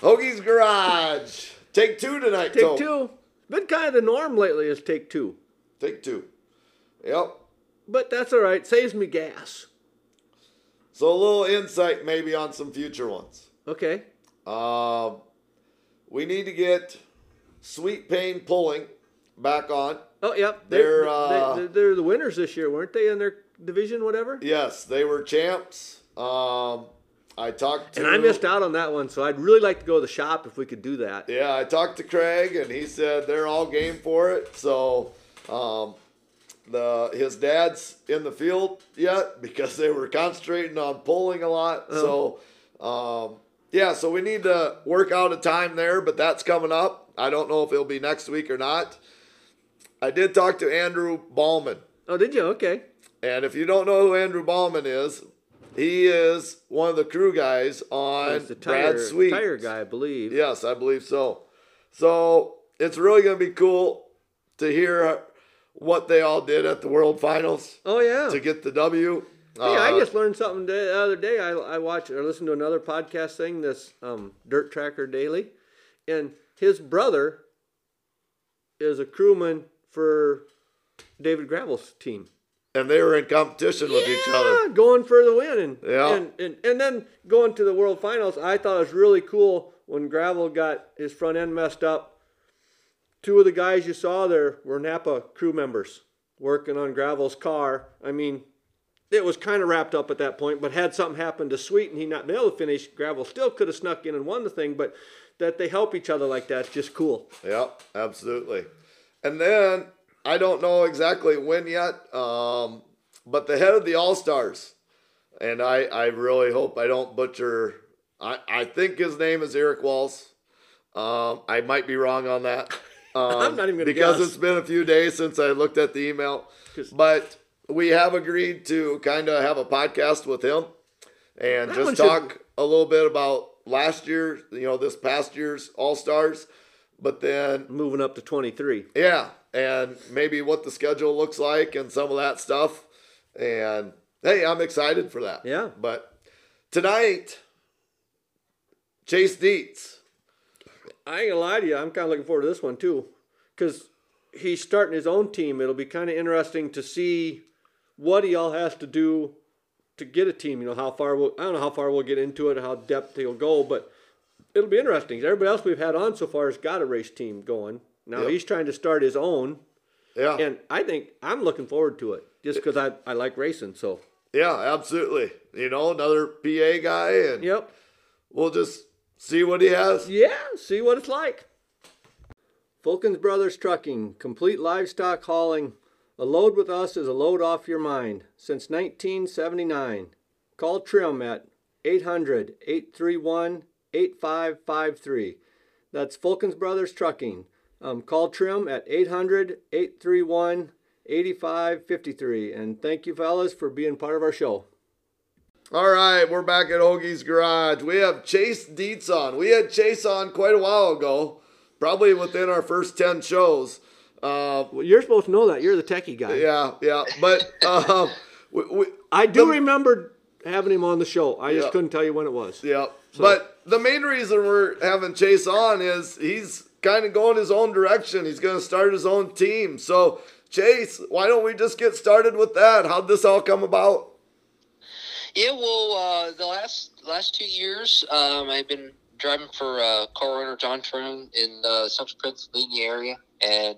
Hoagie's Garage. Take two tonight, Take two. Been kind of the norm lately is take two. Take two. Yep. But that's all right. Saves me gas. So a little insight maybe on some future ones. Okay. Um, we need to get Sweet Pain Pulling back on. Oh, yep. They're, They're, uh, they, they're the winners this year, weren't they, in their division, whatever? Yes, they were champs. Um, I talked to And I missed out on that one, so I'd really like to go to the shop if we could do that. Yeah, I talked to Craig, and he said they're all game for it. So, um, the his dad's in the field yet because they were concentrating on pulling a lot. So, um, yeah, so we need to work out a time there, but that's coming up. I don't know if it'll be next week or not. I did talk to Andrew Ballman, Oh, did you? Okay. and if you don't know who Andrew Ballman is, he is one of the crew guys on the tire, Brad Sweet. tire guy, I believe. Yes, I believe so. So it's really going to be cool to hear what they all did at the World Finals Oh, yeah. to get the W. I Uh, just learned something the other day. I, I watched or listened to another podcast thing, this um, Dirt Tracker Daily, and his brother is a crewman for David Gravel's team. And they were in competition with each other. Going for the win, and, Yeah. and and and then going to the World Finals. I thought it was really cool when Gravel got his front end messed up. Two of the guys you saw there were Napa crew members working on Gravel's car. I mean, it was kind of wrapped up at that point, but had something happened to Sweet and he not been able to finish, Gravel still could have snuck in and won the thing. But that they help each other like that's just cool. Yep, absolutely. And then I don't know exactly when yet, um, but the head of the All Stars, and I, I really hope I don't butcher. I, I think his name is Eric Walls. Um, I might be wrong on that. Um, I'm not even gonna because guess. it's been a few days since I looked at the email. But we have agreed to kind of have a podcast with him and That just one should- talk a little bit about last year, you know, this past year's All Stars. But then Moving up to 23. yeah, and maybe what the schedule looks like and some of that stuff. And hey, I'm excited for that. Yeah. But tonight, Chase Dietz. I ain't gonna lie to you. I'm kind of looking forward to this one too, because he's starting his own team. It'll be kind of interesting to see what he all has to do to get a team. You know how far we'll, I don't know how far we'll get into it, how depth he'll go, but it'll be interesting. Everybody else we've had on so far has got a race team going. Now Yep. he's trying to start his own, Yeah. and I think I'm looking forward to it just because I, I like racing. So yeah, absolutely. You know, another PA guy, and yep, we'll just see what he has. Yeah, see what it's like. Fulkins Brothers Trucking, complete livestock hauling. A load with us is a load off your mind. Since 1979. Call Trim at 800 831 8553. That's Fulkins Brothers Trucking. Um, call Trim at 800 831 8553. And thank you, fellas, for being part of our show. All right, we're back at Hoagie's Garage. We have Chase Dietz on. We had Chase on quite a while ago, probably within our first 10 shows. Uh, Well, you're supposed to know that. You're the techie guy. yeah, yeah. But um, we, we, I do The- remember having him on the show. I just couldn't tell you when it was. Yeah. But the main reason we're having Chase on is he's kind of going his own direction. He's going to start his own team. So, Chase, why don't we just get started with that? How'd this all come about? Yeah, well, uh, the last last two years, um, I've been driving for uh, car owner John Trim in the Central Pennsylvania area, and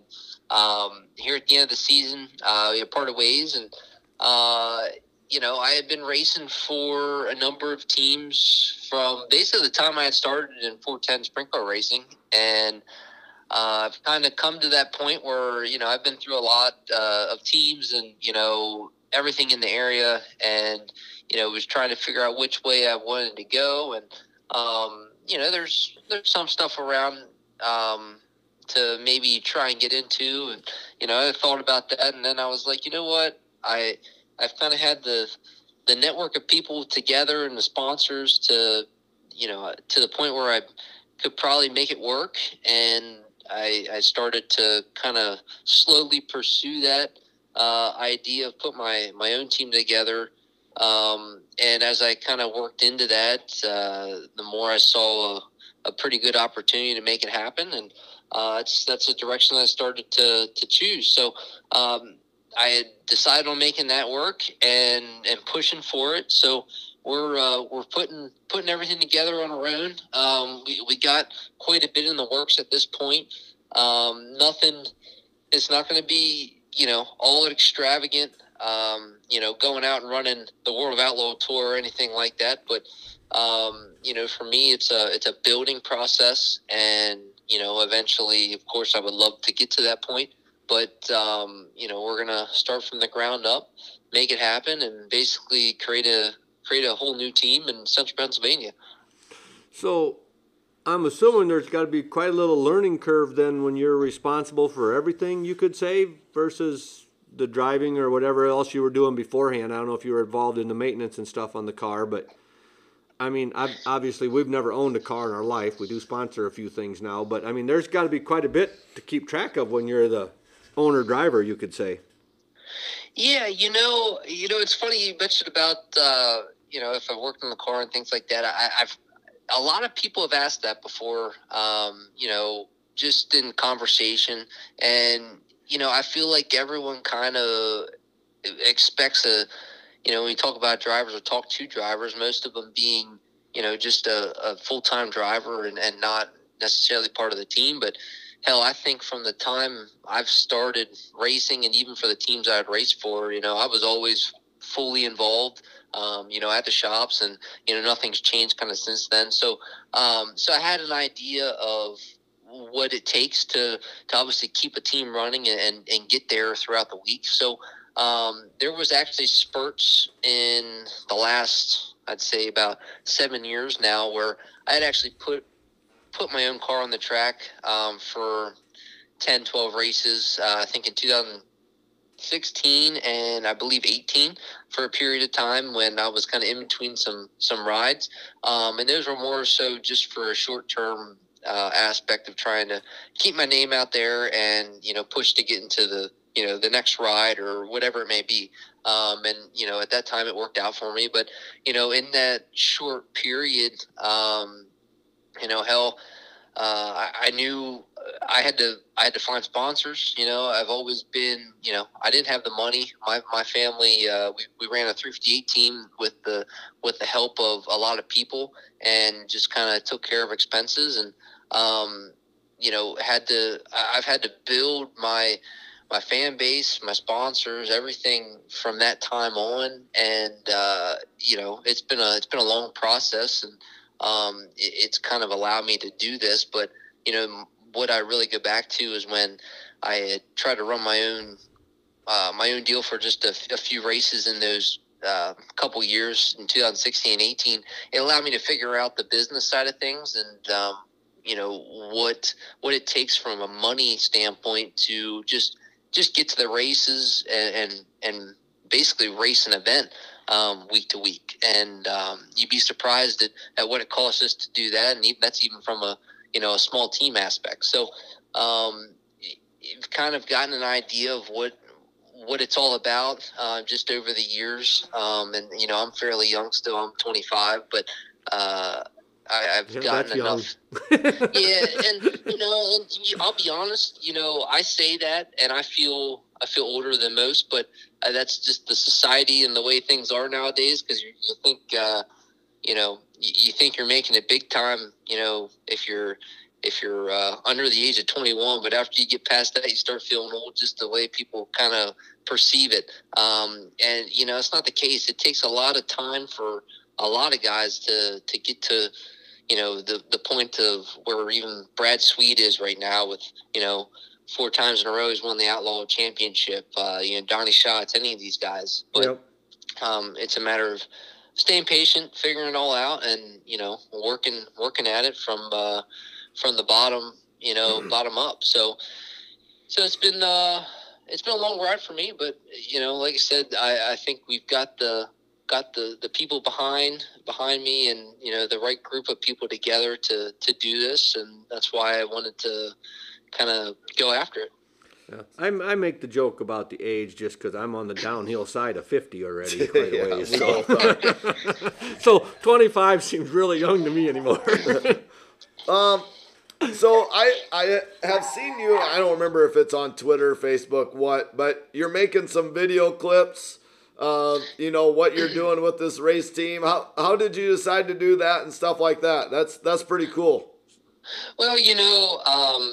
um, here at the end of the season, uh, we parted ways, and uh, you know, I had been racing for a number of teams from basically the time I had started in 410 sprint car racing, and uh, I've kind of come to that point where you know I've been through a lot uh, of teams and you know everything in the area, and you know was trying to figure out which way I wanted to go, and um, you know there's there's some stuff around um, to maybe try and get into, and you know I thought about that, and then I was like, you know what, I I've kind of had the the network of people together and the sponsors to you know to the point where I could probably make it work, and I, I started to kind of slowly pursue that uh, idea of put my, my own team together. Um, and as I kind of worked into that, uh, the more I saw a pretty good opportunity to make it happen, and uh, that's the direction I started to to choose. So um, I had decided on making that work and and pushing for it. So we're uh, we're putting putting everything together on our own. Um, we we got quite a bit in the works at this point. Um, nothing. It's not going to be you know all extravagant. Um, you know, going out and running the World of Outlaw tour or anything like that. But um, you know, for me, it's a it's a building process, and you know, eventually, of course, I would love to get to that point. But um, you know, we're gonna start from the ground up, make it happen, and basically create a create a whole new team in Central Pennsylvania. So, I'm assuming there's got to be quite a little learning curve then when you're responsible for everything you could say versus the driving or whatever else you were doing beforehand. I don't know if you were involved in the maintenance and stuff on the car, but I mean, obviously we've never owned a car in our life. We do sponsor a few things now, but I mean, there's got to be quite a bit to keep track of when you're the owner driver, you could say. Yeah, you know, you know, it's funny you mentioned about uh, you know if I worked in the car and things like that. I, have a lot of people have asked that before. Um, you know, just in conversation, and you know, I feel like everyone kind of expects a. You know, when we talk about drivers or talk to drivers, most of them being you know just a, a full time driver and, and not necessarily part of the team, but hell, I think from the time I've started racing and even for the teams I'd raced for, you know, I was always fully involved, um, you know, at the shops and, you know, nothing's changed kind of since then. So, um, so I had an idea of what it takes to, to obviously keep a team running and, and, and get there throughout the week. So, um, there was actually spurts in the last, I'd say about seven years now where I had actually put put my own car on the track um, for 10, 12 races, uh, I think in 2016 and I believe 18 for a period of time when I was kind of in between some, some rides. Um, and those were more so just for a short term uh, aspect of trying to keep my name out there and, you know, push to get into the, you know, the next ride or whatever it may be. Um, and, you know, at that time it worked out for me. But, you know, in that short period, um, you know, hell, uh, I, I, knew I had to I had to find sponsors. You know, I've always been you know I didn't have the money. My my family uh, we, we ran a 358 team with the with the help of a lot of people and just kind of took care of expenses and um, you know had to I've had to build my my fan base, my sponsors, everything from that time on, and uh, you know it's been a it's been a long process and um, it, it's kind of allowed me to do this. But you know, what I really go back to is when I had tried to run my own uh, my own deal for just a, a few races in those uh, couple years in 2016 and 18. It allowed me to figure out the business side of things and um, you know what what it takes from a money standpoint to just just get to the races and and, and basically race an event um, week to week, and um, you'd be surprised at, at what it costs us to do that, and that's even from a you know a small team aspect. So um, you've kind of gotten an idea of what what it's all about uh, just over the years, um, and you know I'm fairly young still. I'm 25, but uh, I, have yeah, gotten enough. yeah, and you know, and I'll be honest. You know, I say that, and I feel I feel older than most, but uh, that's just the society and the way things are nowadays. Because you, you, think, uh, you know, you, you, think you're making it big time. You know, if you're if you're uh, under the age of 21, but after you get past that, you start feeling old. Just the way people kind of perceive it, um, and you know, it's not the case. It takes a lot of time for a lot of guys to to get to you know the the point of where even Brad Sweet is right now with you know four times in a row he's won the Outlaw Championship. Uh, you know, Donny Schatz, any of these guys. But yep. um, it's a matter of staying patient, figuring it all out, and you know, working working at it from uh, from the bottom, you know, mm-hmm. bottom up. So, so it's been uh, it's been a long ride for me, but you know, like I said, I, I think we've got the got the the people behind behind me and you know the right group of people together to to do this and that's why I wanted to kind of go after it. Yeah. I, I make the joke about the age just because I'm on the downhill side of 50 already. Right yeah, away, so. so 25 seems really young to me anymore. Um, so I I have seen you. I don't remember if it's on Twitter, Facebook, what, but you're making some video clips. Uh, you know what you're doing with this race team. How how did you decide to do that and stuff like that? That's that's pretty cool. Well, you know, um,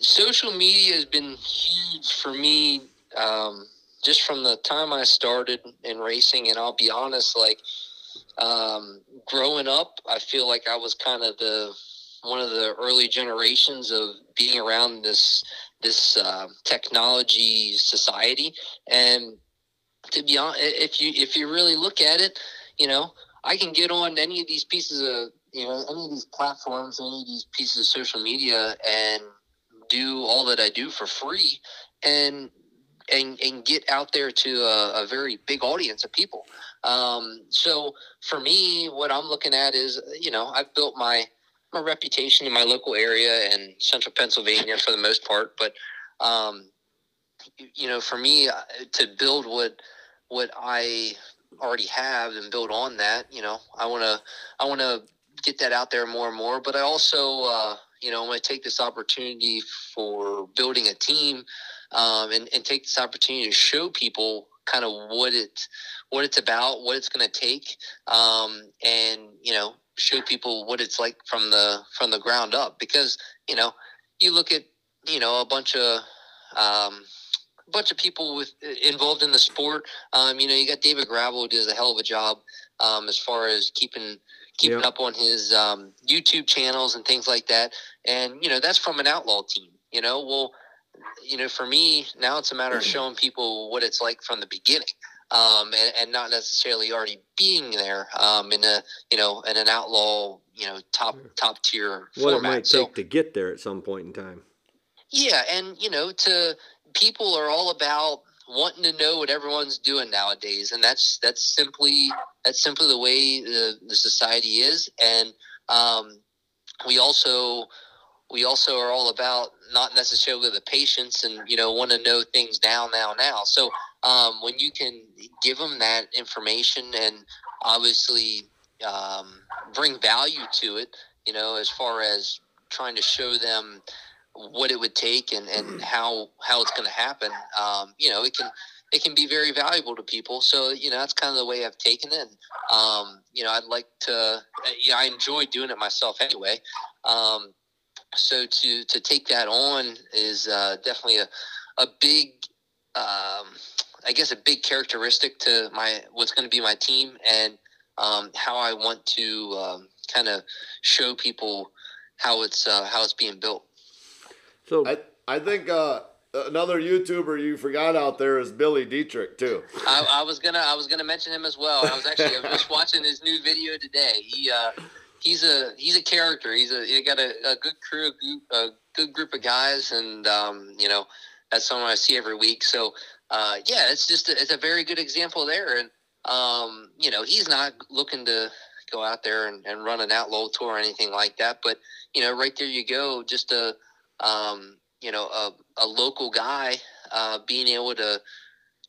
social media has been huge for me. Um, just from the time I started in racing, and I'll be honest, like um, growing up, I feel like I was kind of the one of the early generations of being around this this uh, technology society. And to be honest, if you if you really look at it, you know, I can get on any of these pieces of you know any of these platforms, any of these pieces of social media, and do all that I do for free, and and and get out there to a, a very big audience of people. Um, so for me, what I'm looking at is, you know, I've built my my reputation in my local area and central Pennsylvania for the most part. But um, you know, for me uh, to build what what I already have and build on that, you know, I want to I want to get that out there more and more. But I also, uh, you know, want to take this opportunity for building a team um, and, and take this opportunity to show people kind of what it what it's about, what it's going to take, um, and you know, show people what it's like from the from the ground up. Because you know you look at you know a bunch of um, a bunch of people with involved in the sport um, you know you got david gravel who does a hell of a job um, as far as keeping keeping yep. up on his um, youtube channels and things like that and you know that's from an outlaw team you know well you know for me now it's a matter of showing people what it's like from the beginning um, and, and, not necessarily already being there um, in a you know in an outlaw you know top top tier what format. it might so, take to get there at some point in time. Yeah, and you know, to people are all about wanting to know what everyone's doing nowadays, and that's that's simply that's simply the way the, the society is, and um, we also we also are all about not necessarily the patience and you know want to know things now now now so um, when you can give them that information and obviously um, bring value to it, you know, as far as trying to show them what it would take and, and mm-hmm. how how it's going to happen, um, you know, it can it can be very valuable to people. So you know, that's kind of the way I've taken it. Um, you know, I'd like to. You know, I enjoy doing it myself anyway. Um, so to to take that on is uh, definitely a a big um, I guess a big characteristic to my what's going to be my team and um, how I want to um, kind of show people how it's uh, how it's being built. So I I think uh, another YouTuber you forgot out there is Billy Dietrich too. I, I, was gonna I was gonna mention him as well. I was actually I was just watching his new video today. He uh, he's a he's a character. He's a he got a, a good crew, a good, group of guys, and um, you know that's someone I see every week. So uh, yeah, it's just a, it's a very good example there. And um, you know, he's not looking to go out there and, and, run an outlaw tour or anything like that. But you know, right there you go, just a um, you know a, a local guy uh, being able to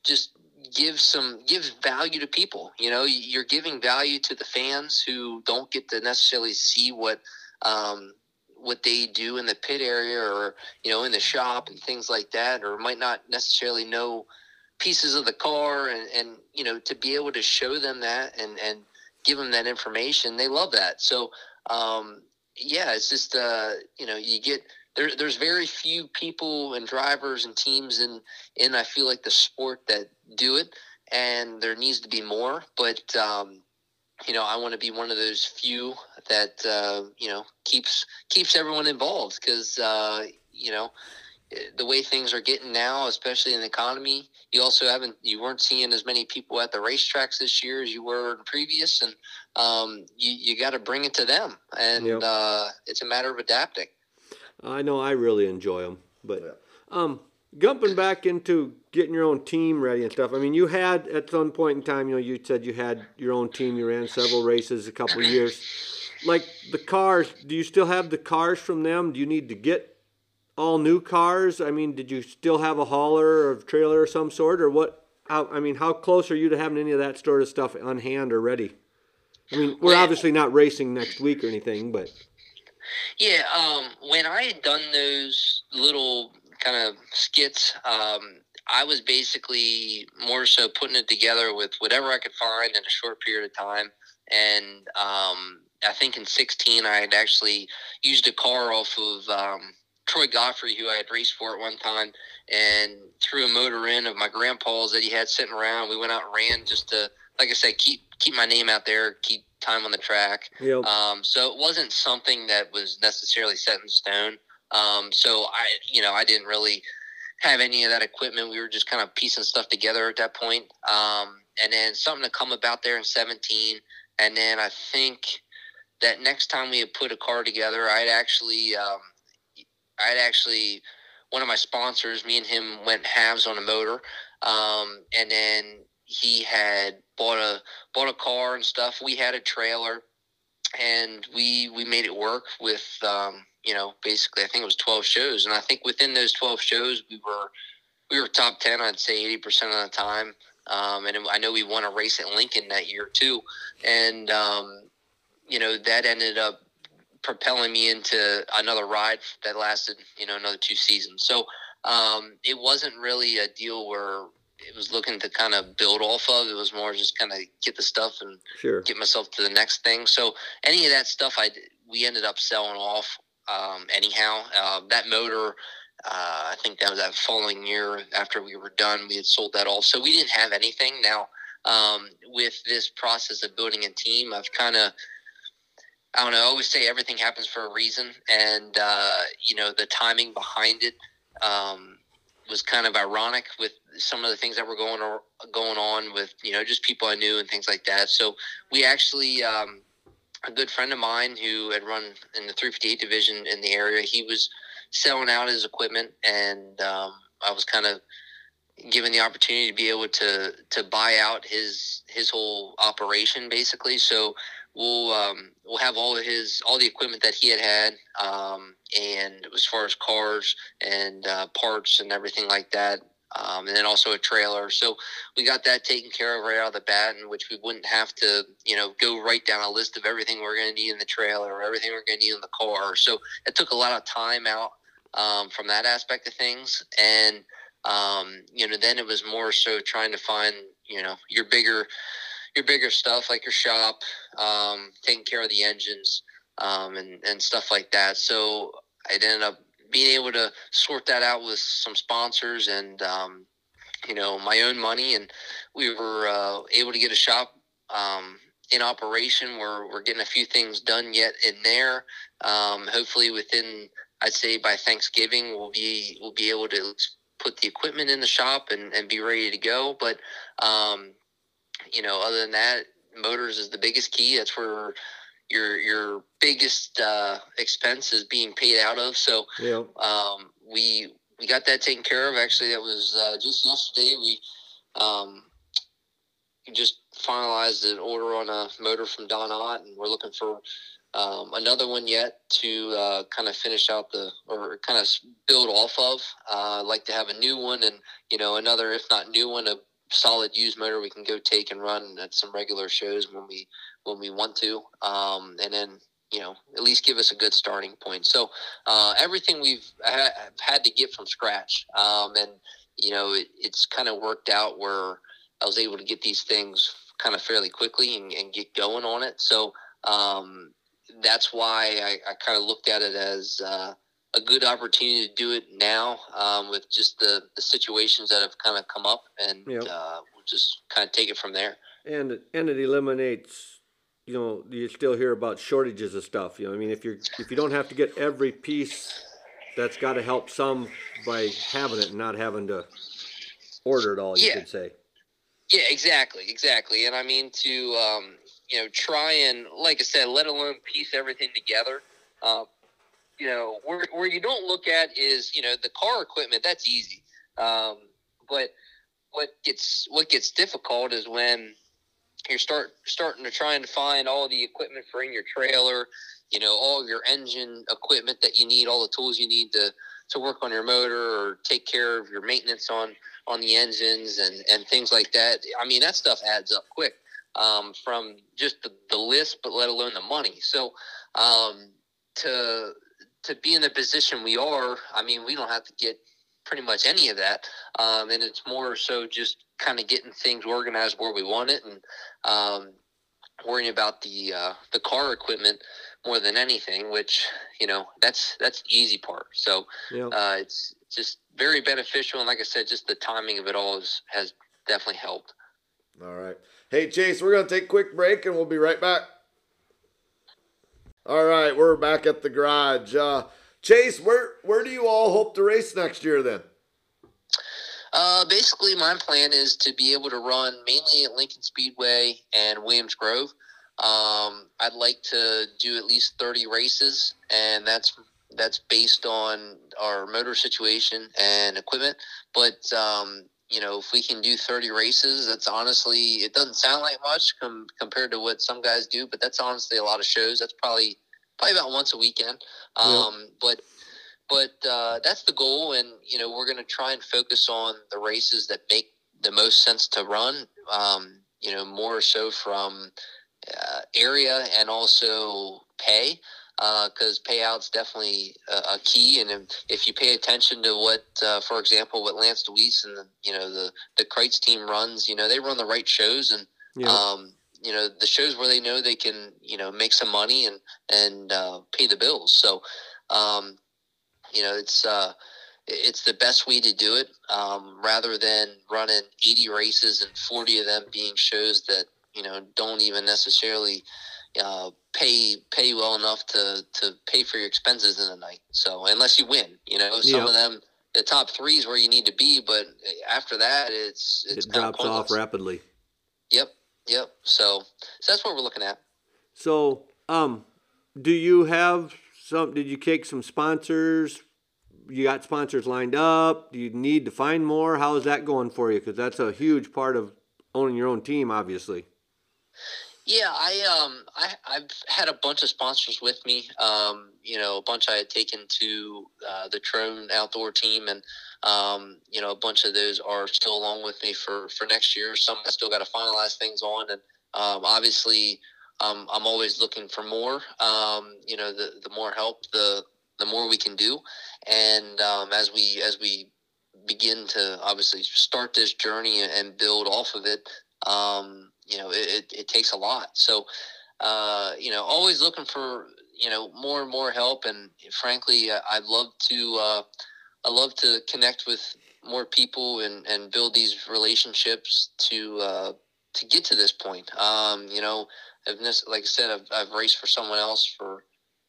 just give some give value to people. You know, you're giving value to the fans who don't get to necessarily see what um, what they do in the pit area or you know in the shop and things like that or might not necessarily know pieces of the car and and you know to be able to show them that and and give them that information they love that so um yeah it's just uh you know you get there, there's very few people and drivers and teams in in I feel like the sport that do it, and there needs to be more. But um, you know, I want to be one of those few that uh, you know keeps keeps everyone involved because uh, you know the way things are getting now, especially in the economy. You also haven't you weren't seeing as many people at the racetracks this year as you were in previous, and um, you you got to bring it to them, and yep. uh, it's a matter of adapting. I know I really enjoy them, but yeah. um, jumping back into getting your own team ready and stuff. I mean, you had at some point in time, you know, you said you had your own team. You ran several races, a couple of years. Like the cars, do you still have the cars from them? Do you need to get all new cars? I mean, did you still have a hauler or a trailer or some sort, or what? How, I mean, how close are you to having any of that sort of stuff on hand or ready? I mean, we're obviously not racing next week or anything, but Yeah, um, when I had done those little kind of skits, um, I was basically more so putting it together with whatever I could find in a short period of time. And um, I think in 16, I had actually used a car off of um, Troy Godfrey, who I had raced for at one time, and threw a motor in of my grandpa's that he had sitting around. We went out and ran just to, like I said, keep keep my name out there, keep time on the track. Yep. Um, so it wasn't something that was necessarily set in stone. Um, so I, you know, I didn't really have any of that equipment. We were just kind of piecing stuff together at that point. Um, and then something to come about there in 17. And then I think that next time we had put a car together, I'd actually, um, I'd actually, one of my sponsors, me and him went halves on a motor. Um, and then he had bought a bought a car and stuff. We had a trailer, and we we made it work with um, you know basically I think it was twelve shows, and I think within those twelve shows we were we were top ten. I'd say eighty percent of the time. Um, and I know we won a race at Lincoln that year too, and um, you know that ended up propelling me into another ride that lasted you know another two seasons. So um, it wasn't really a deal where it was looking to kind of build off of. It was more just kind of get the stuff and Sure. get myself to the next thing. So any of that stuff, I we ended up selling off um, anyhow. Uh, that motor, uh, I think that was that following year after we were done, we had sold that all. So we didn't have anything. Now um, with this process of building a team, I've kind of I don't know. I always say everything happens for a reason, and uh, you know the timing behind it um, was kind of ironic with some of the things that were going or, going on with you know just people I knew and things like that. So we actually um, a good friend of mine who had run in the 358 division in the area. He was selling out his equipment, and um, I was kind of given the opportunity to be able to to buy out his his whole operation basically. So we'll um, we'll have all of his all the equipment that he had had, um, and as far as cars and uh, parts and everything like that, um, and then also a trailer. So we got that taken care of right out of the bat, in which we wouldn't have to you know go write down a list of everything we're going to need in the trailer or everything we're going to need in the car. So it took a lot of time out um, from that aspect of things, and um, you know then it was more so trying to find you know your bigger your bigger stuff like your shop, um, taking care of the engines, um, and and stuff like that. So I ended up being able to sort that out with some sponsors and um, you know my own money, and we were uh, able to get a shop um, in operation. We're we're getting a few things done yet in there. Um, hopefully within I'd say by Thanksgiving we'll be we'll be able to put the equipment in the shop and, and be ready to go. But um, you know, other than that, motors is the biggest key. That's where your your biggest uh, expense is being paid out of. So Yeah. um, we we got that taken care of. Actually, that was uh, just yesterday. We um, just finalized an order on a motor from Don Ott, and we're looking for um, another one yet to uh, kind of finish out the or kind of build off of. Uh, I'd like to have a new one, and you know another, if not new one, a solid used motor we can go take and run at some regular shows when we when we want to, um, and then you know at least give us a good starting point. So uh, everything we've ha- had to get from scratch, um, and you know it, it's kind of worked out where I was able to get these things kind of fairly quickly and, and get going on it. So um, that's why I, I kind of looked at it as uh, a good opportunity to do it now um, with just the, the situations that have kind of come up, and Yep. uh, we'll just kind of take it from there. And it- and it eliminates, you know, you still hear about shortages of stuff. You know, I mean, if you're if you don't have to get every piece, that's got to help some by having it and not having to order it all. You Yeah. could say. Yeah, exactly, exactly. And I mean to um, you know try and like I said, let alone piece everything together. Uh, you know where where you don't look at is you know the car equipment. That's easy, um, but what gets what gets difficult is when you're start starting to try and find all the equipment for in your trailer. You know all of your engine equipment that you need, all the tools you need to to work on your motor or take care of your maintenance on on the engines and, and things like that. I mean, that stuff adds up quick um, from just the, the list, but let alone the money. So um, to to be in the position we are, I mean, we don't have to get pretty much any of that, um, and it's more so just kind of getting things organized where we want it, and um, worrying about the uh, the car equipment more than anything. Which you know, that's that's the easy part. So Yeah. uh, it's just very beneficial, and like I said, just the timing of it all is, has definitely helped. All right. Hey, Chase, we're going to take a quick break and we'll be right back. All right, we're back at the garage. Uh, Chase, where where do you all hope to race next year then? Uh, basically, my plan is to be able to run mainly at Lincoln Speedway and Williams Grove. Um, I'd like to do at least thirty races, and that's that's based on our motor situation and equipment. But um, you know, if we can do thirty races, that's honestly it doesn't sound like much com- compared to what some guys do, but that's honestly a lot of shows. That's probably probably about once a weekend. Um, But but uh, that's the goal, and you know we're going to try and focus on the races that make the most sense to run. Um, you know, more so from uh, area and also pay, because payouts definitely a, a key. And if, if you pay attention to what, uh, for example, what Lance Dewease and the, you know the the Kreitz team runs, you know they run the right shows and Yeah. um, you know the shows where they know they can you know make some money and and uh, pay the bills. So um, you know it's uh, it's the best way to do it um, rather than running 80 races and 40 of them being shows that you know don't even necessarily uh, pay pay well enough to to pay for your expenses in the night. So unless you win, you know some Yeah. of them. The top three is where you need to be, but after that, it's it's it drops off rapidly. Yep, yep. So, so that's what we're looking at. So, um, do you have some? Did you take some sponsors? You got sponsors lined up. Do you need to find more? How is that going for you? Because that's a huge part of owning your own team, obviously. Yeah, I um I I've had a bunch of sponsors with me. Um, you know, a bunch I had taken to uh, the Trone Outdoor team, and um, you know, a bunch of those are still along with me for for next year. Some I still got to finalize things on, and um, obviously, um, I'm always looking for more. Um, you know, the the more help, the the more we can do, and um, as we as we begin to obviously start this journey and build off of it, um, you know, it, it, it takes a lot. So, uh, you know, always looking for, you know, more and more help. And frankly, I- I'd love to, uh, I love to connect with more people and, and build these relationships to, uh, to get to this point. Um, you know, I've, like I said, I've, I've raced for someone else for,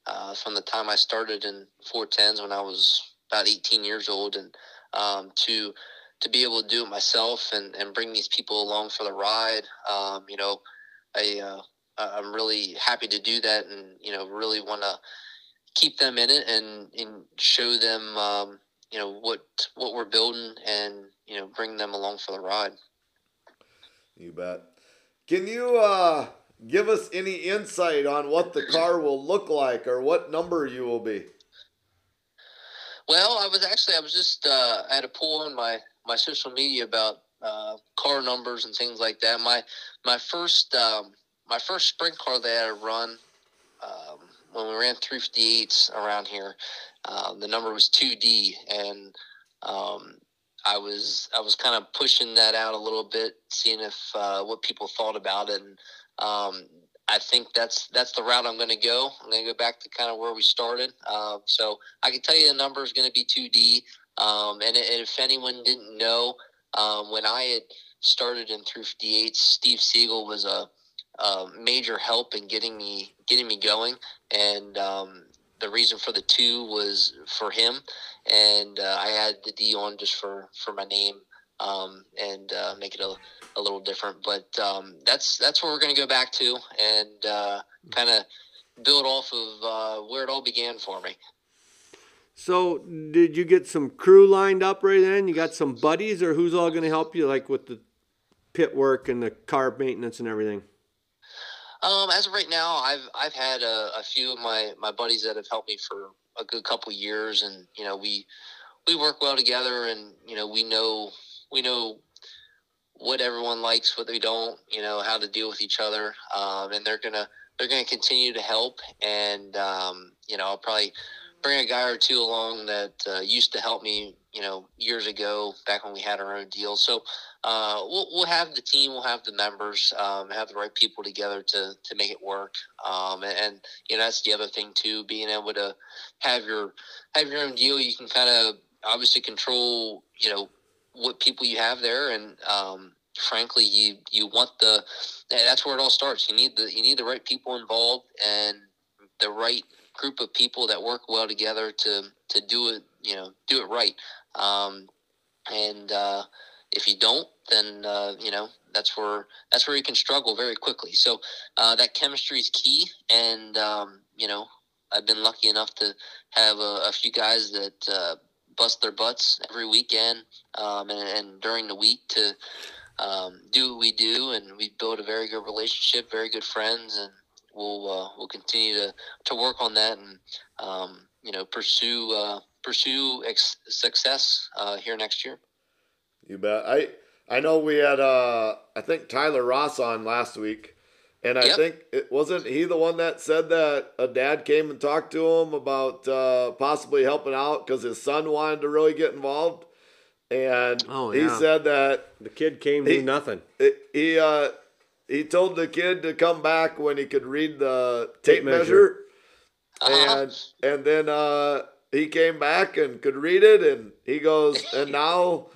uh, from the time I started in 410s when I was about 18 years old and, um, to, to be able to do it myself and, and bring these people along for the ride. Um, you know, I, uh, I'm really happy to do that and, you know, really want to keep them in it and, and show them, um, you know, what, what we're building and, you know, bring them along for the ride. You bet. Can you uh, give us any insight on what the car will look like or what number you will be? Well, I was actually, I was just, uh, I had a poll on my, my social media about, uh, car numbers and things like that. My, my first, um, my first sprint car that I run, um, when we ran 358s around here, uh, the number was 2D and, um, I was, I was kind of pushing that out a little bit, seeing if, uh, what people thought about it. And, um, I think that's that's the route I'm going to go. I'm going to go back to kind of where we started. Uh, so I can tell you the number is going to be 2D. Um, and, and if anyone didn't know, um, when I had started in 358, Steve Siegel was a, a major help in getting me getting me going. And um, the reason for the two was for him, and uh, I had the D on just for for my name um, and uh, make it a, a little different. But um, that's that's where we're going to go back to and uh, kind of build off of uh, where it all began for me. So, did you get some crew lined up right then? You got some buddies, or who's all going to help you, like with the pit work and the car maintenance and everything? Um, as of right now, I've I've had a, a few of my, my buddies that have helped me for a good couple years, and you know we we work well together, and you know we know we know what everyone likes, what they don't, you know how to deal with each other, um, and they're gonna they're to continue to help, and um, you know, I'll probably bring a guy or two along that uh, used to help me, you know, years ago back when we had our own deal. So uh, we'll we'll have the team, we'll have the members, um, have the right people together to to make it work. Um, and, and you know, that's the other thing too, being able to have your have your own deal. You can kind of obviously control, you know, what people you have there, and um, frankly, you you want the that's where it all starts. You need the you need the right people involved and the right group of people that work well together to to do it. You know, do it right. Um, and uh, if you don't, then uh, you know that's where that's where you can struggle very quickly. So uh, that chemistry is key, and um, you know I've been lucky enough to have a, a few guys that uh, bust their butts every weekend um, and, and, during the week to um, do what we do, and we build a very good relationship, very good friends, and we'll uh, we'll continue to, to work on that and um, you know pursue uh, pursue ex- success uh, here next year. You bet. I I know we had uh I think Tyler Ross on last week. And I yep. think it wasn't he the one that said that a dad came and talked to him about uh, possibly helping out because his son wanted to really get involved, and oh, yeah. he said that the kid came he, nothing. He uh, he told the kid to come back when he could read the tape, tape measure, measure. Uh-huh. and and then uh, he came back and could read it, and he goes, and now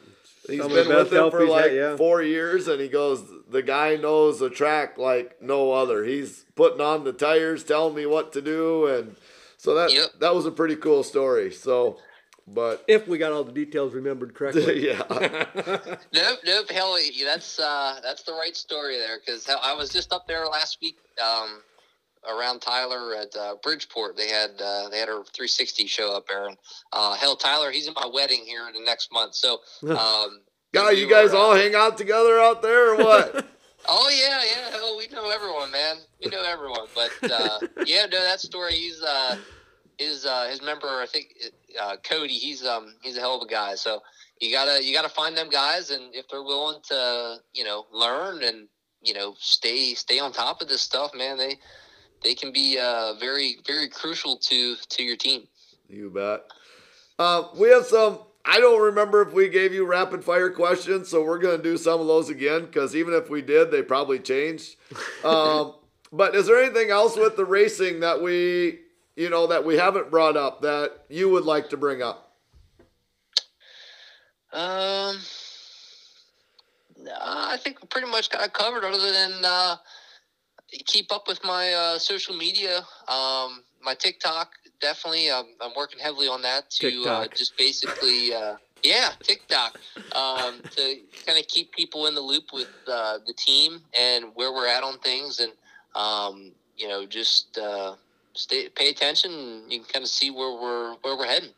He's Some been with him for like had, yeah. four years, and he goes, the guy knows the track like no other. He's putting on the tires, telling me what to do, and so that yep. that was a pretty cool story. So, but if we got all the details remembered correctly, yeah. nope, nope. Hell, that's uh, that's the right story there because I was just up there last week. Um, around Tyler at uh, Bridgeport. They had uh, they had a 360 show up there, and uh, hell, Tyler, he's in my wedding here in the next month. So, um, God, you guys were, all uh, hang out together out there, or what? oh yeah, yeah. Hell, we know everyone, man. We know everyone. But uh, yeah, no, that story. He's uh, his uh, his member. I think uh, Cody. He's um he's a hell of a guy. So you gotta you gotta find them guys, and if they're willing to you know learn and you know stay stay on top of this stuff, man, they they can be uh, very very crucial to to your team. You bet. Uh, we have some. I don't remember if we gave you rapid fire questions, so we're going to do some of those again because even if we did, they probably changed. Um, but is there anything else with the racing that we, you know, that we haven't brought up that you would like to bring up? Um, I think we pretty much got covered, other than uh, keep up with my uh, social media. Um, my TikTok, definitely. I'm, I'm working heavily on that to uh, just basically, uh, yeah, TikTok, um, to kind of keep people in the loop with uh, the team and where we're at on things, and um, you know, just uh, stay, pay attention. And you can kind of see where we're where we're heading.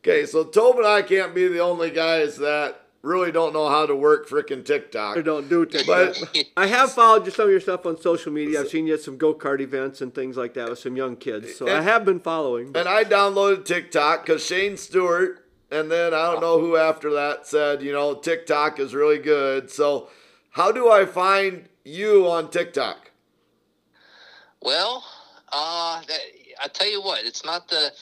Okay, so Tobin and I can't be the only guys that really don't know how to work freaking TikTok. I don't do TikTok. But I have followed some of your stuff on social media. I've seen you at some go kart events and things like that with some young kids. So and, I have been following. But. And I downloaded TikTok because Shane Stewart and then I don't know who after that said, you know, TikTok is really good. So how do I find you on TikTok? Well, uh, I tell you what, it's not the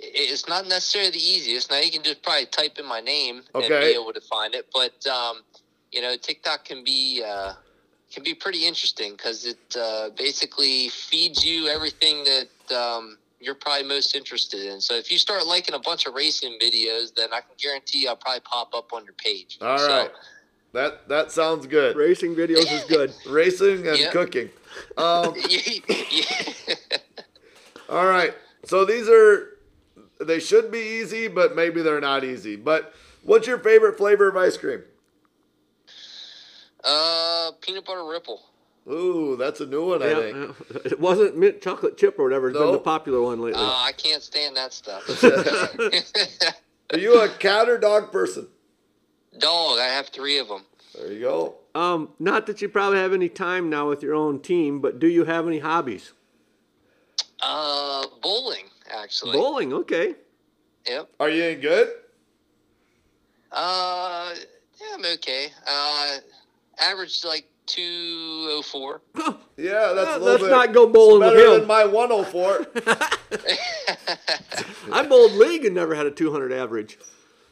it's not necessarily the easiest. Now you can just probably type in my name okay. and be able to find it. But um, you know, TikTok can be uh, can be pretty interesting because it uh, basically feeds you everything that um, you're probably most interested in. So if you start liking a bunch of racing videos, then I can guarantee I'll probably pop up on your page. All so, right. That that sounds good. Racing videos is good. Racing and yep. cooking. Um, all right. So these are they should be easy, but maybe they're not easy. But what's your favorite flavor of ice cream? Uh, peanut butter ripple. Ooh, that's a new one, yeah, I think. It wasn't mint chocolate chip or whatever. It's nope. been the popular one lately. Uh, I can't stand that stuff. Are you a cat or dog person? Dog. I have three of them. There you go. Um, not that you probably have any time now with your own team, but do you have any hobbies? Uh, bowling actually. Bowling, okay. Yep. Are you any good? Uh, yeah, I'm okay. Uh, average like 204. Yeah, that's a let's bit not go bowling with better him. than my 104. I bowled league and never had a 200 average.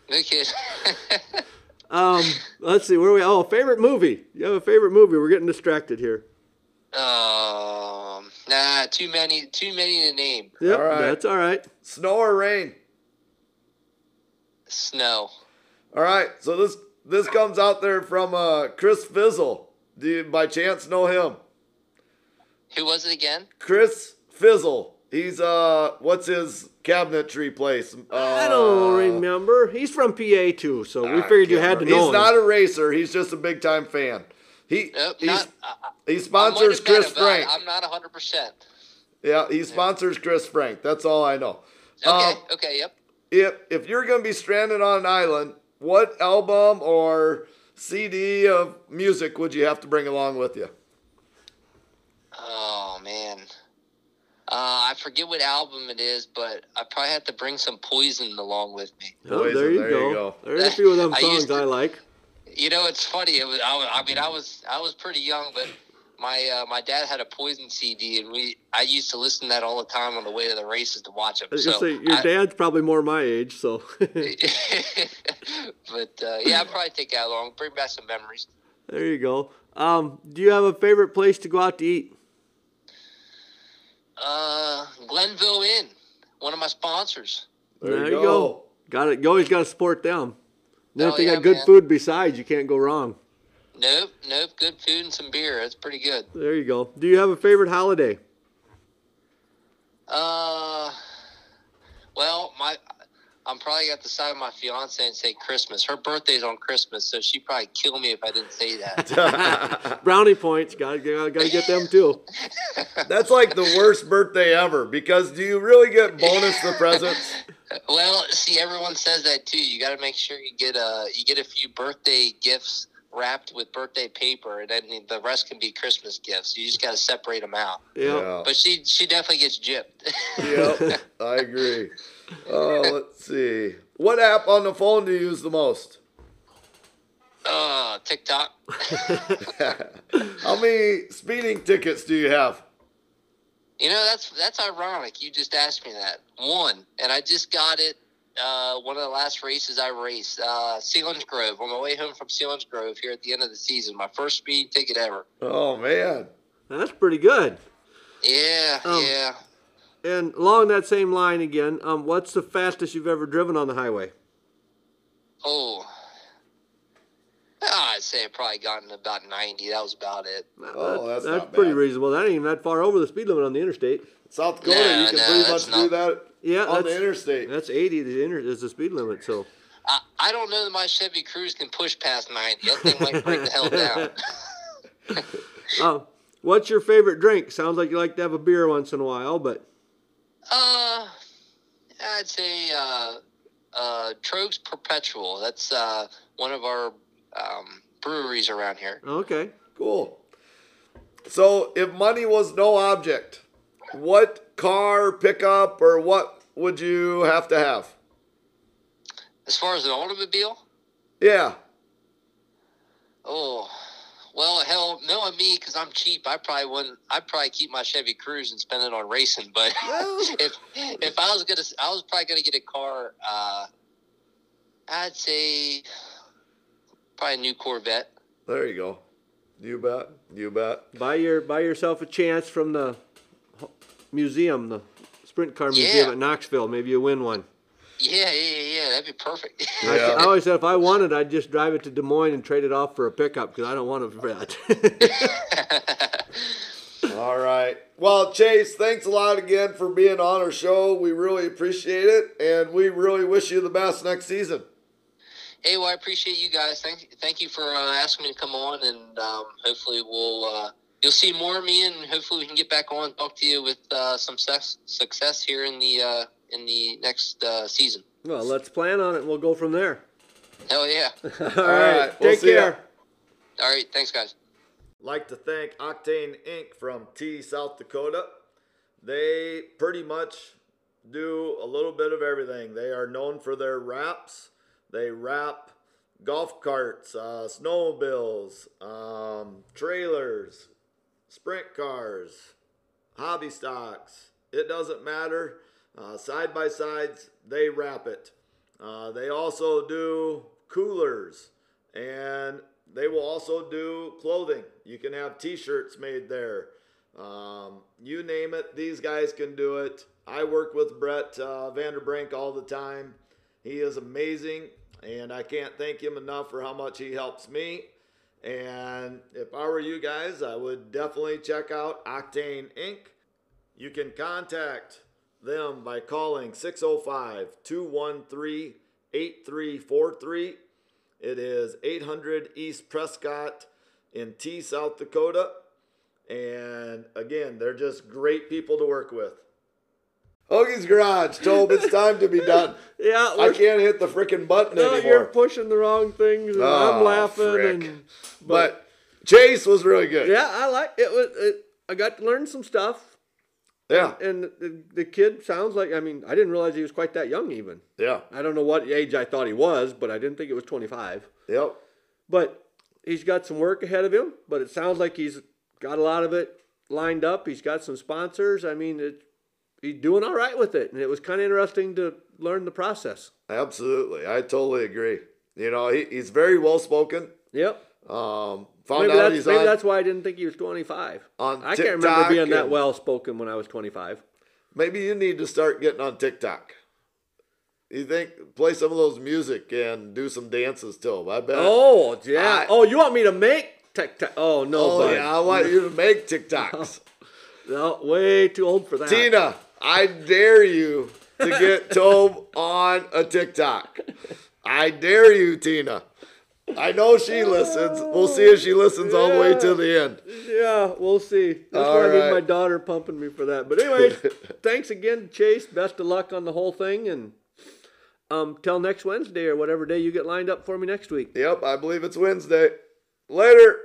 No kid. Um, let's see, where are we? Oh, favorite movie. You have a favorite movie? We're getting distracted here. um, nah, too many, too many to name. Yep, All right. that's all right. Snow or rain? Snow. All right, so this this comes out there from uh, Chris Fizzle. Do you by chance know him? Who was it again? Chris Fizzle. He's uh, what's his cabinetry place? Uh, I don't remember. He's from PA too, so we I figured you can't had to know He's him. not a racer. He's just a big time fan. He Nope, he's, not. I, I- he sponsors might have met Chris Frank. I'm not 100. percent Yeah, he sponsors Chris Frank. That's all I know. Okay. Um, okay. Yep. if if you're gonna be stranded on an island, what album or CD of music would you have to bring along with you? Oh man. Uh, I forget what album it is, but I probably have to bring some Poison along with me. Oh, Poison, there you there go. you go. There's a few of them songs used to- I like. You know, it's funny. It was, I, I mean, I was I was pretty young, but my uh, my dad had a Poison CD, and we I used to listen to that all the time on the way to the races to watch them. I was So, say, your I- dad's probably more my age, so but uh, yeah, I'd probably take that along. Bring back some memories. there you go. Um, do you have a favorite place to go out to eat? Uh, Glenville Inn, one of my sponsors. There, you go. Got it. You always got to support them. Then if Oh, they yeah, got good man. food besides, you can't go wrong. Nope, nope. Good food and some beer. That's pretty good. There you go. Do you have a favorite holiday? Uh, well, my I'm probably at the side of my fiance and say Christmas. Her birthday's on Christmas, so she'd probably kill me if I didn't say that. Brownie points. Got got to get them too. That's like the worst birthday ever because do you really get bonus for presents? well, see, everyone says that too. You got to make sure you get a you get a few birthday gifts wrapped with birthday paper, and then the rest can be Christmas gifts. You just got to separate them out. Yeah. But she she definitely gets gypped. Yep, I agree. Oh, let's see. What app on the phone do you use the most? uh, TikTok. How many speeding tickets do you have? You know that's that's ironic. You just asked me that one, and I just got it. Uh, one of the last races I raced, uh, Selinsgrove. On my way home from Selinsgrove here at the end of the season, my first speed ticket ever. Oh man. That's pretty good. Yeah, Um, yeah. And along that same line again, um, what's the fastest you've ever driven on the highway? Oh, Ah, I'd say I probably gotten about ninety. That was about it. Oh, that's that's not pretty bad. reasonable. That ain't even that far over the speed limit on the interstate. South Dakota, No, you can no, pretty much that's do that Yeah, on the interstate. that's 80. The inter is the speed limit. So I, I don't know that my Chevy Cruze can push past ninety. That thing might break the hell down. Uh, what's your favorite drink? Sounds like you like to have a beer once in a while, but Uh, I'd say uh, uh, Troegs Perpetual. That's uh, one of our um, breweries around here. okay. Cool. So, if money was no object, what car, pickup, or what would you have to have? As far as an automobile, Yeah. oh, well, hell, knowing me, because I'm cheap, I probably wouldn't. I'd probably keep my Chevy Cruze and spend it on racing. But if if I was gonna, I was probably gonna get a car. Uh, I'd say probably a new Corvette. There you go. You bet. You bet. Buy your buy yourself a chance from the ho- museum, the sprint car museum Yeah. at Knoxville. Maybe you win one. Yeah, yeah, yeah, yeah. That'd be perfect. I, Yeah. I always said if I wanted, I'd just drive it to Des Moines and trade it off for a pickup because I don't want it for that. All right. Well, Chase, thanks a lot again for being on our show. We really appreciate it, and we really wish you the best next season. Hey, well, I appreciate you guys. Thank, thank you for uh, asking me to come on, and um, hopefully we'll uh, you'll see more of me, and hopefully we can get back on and talk to you with uh, some success, success here in the uh, in the next uh, season. well, let's plan on it and we'll go from there. Hell yeah! All right. right, we'll Take see ya. care. All right, thanks, guys. like to thank Octane Inc. from Tea, South Dakota. They pretty much do a little bit of everything. They are known for their wraps. They wrap golf carts, uh, snowmobiles, um, trailers, sprint cars, hobby stocks. It doesn't matter. Uh, side by sides, they wrap it. Uh, they also do coolers and they will also do clothing. You can have t shirts made there. Um, you name it, these guys can do it. I work with Brett uh, Vanderbrink all the time. He is amazing, and I can't thank him enough for how much he helps me. And if I were you guys, I would definitely check out Octane Inc. You can contact them by calling 605 213 8343. It is 800 East Prescott in Tea, South Dakota. And again, they're just great people to work with. Hoagie's Garage, Tobe, it's time to be done. Yeah, I can't hit the freaking button no, anymore. you're pushing the wrong things. And Oh, I'm laughing, frick. and but Chase was really good. yeah, I like it. Was it, I got to learn some stuff, Yeah. and the, the kid sounds like. I mean, I didn't realize he was quite that young. Even Yeah. I don't know what age I thought he was, but I didn't think it was 25. Yep. But he's got some work ahead of him. But it sounds like he's got a lot of it lined up. He's got some sponsors. I mean, it, doing all right with it, and it was kind of interesting to learn the process. Absolutely. I totally agree. You know, he, he's very well spoken. Yep. Um, found Maybe, out that's, he's maybe on. that's why I didn't think he was 25. On I can't remember being that well spoken when I was 25. Maybe you need to start getting on TikTok. You think play some of those music and do some dances too. I bet. Oh, yeah. I- oh, you want me to make TikTok? Oh, no, Oh, bud. yeah, I want you to make TikToks. No, way too old for that. Tina, I dare you to get Tobe on a TikTok. I dare you, Tina. I know she listens. We'll see if she listens all the way to the end. Yeah, we'll see. That's All why I need my daughter pumping me for that. But anyway, thanks again, Chase. Best of luck on the whole thing, and um, till next Wednesday or whatever day you get lined up for me next week. Yep, I believe it's Wednesday. Later.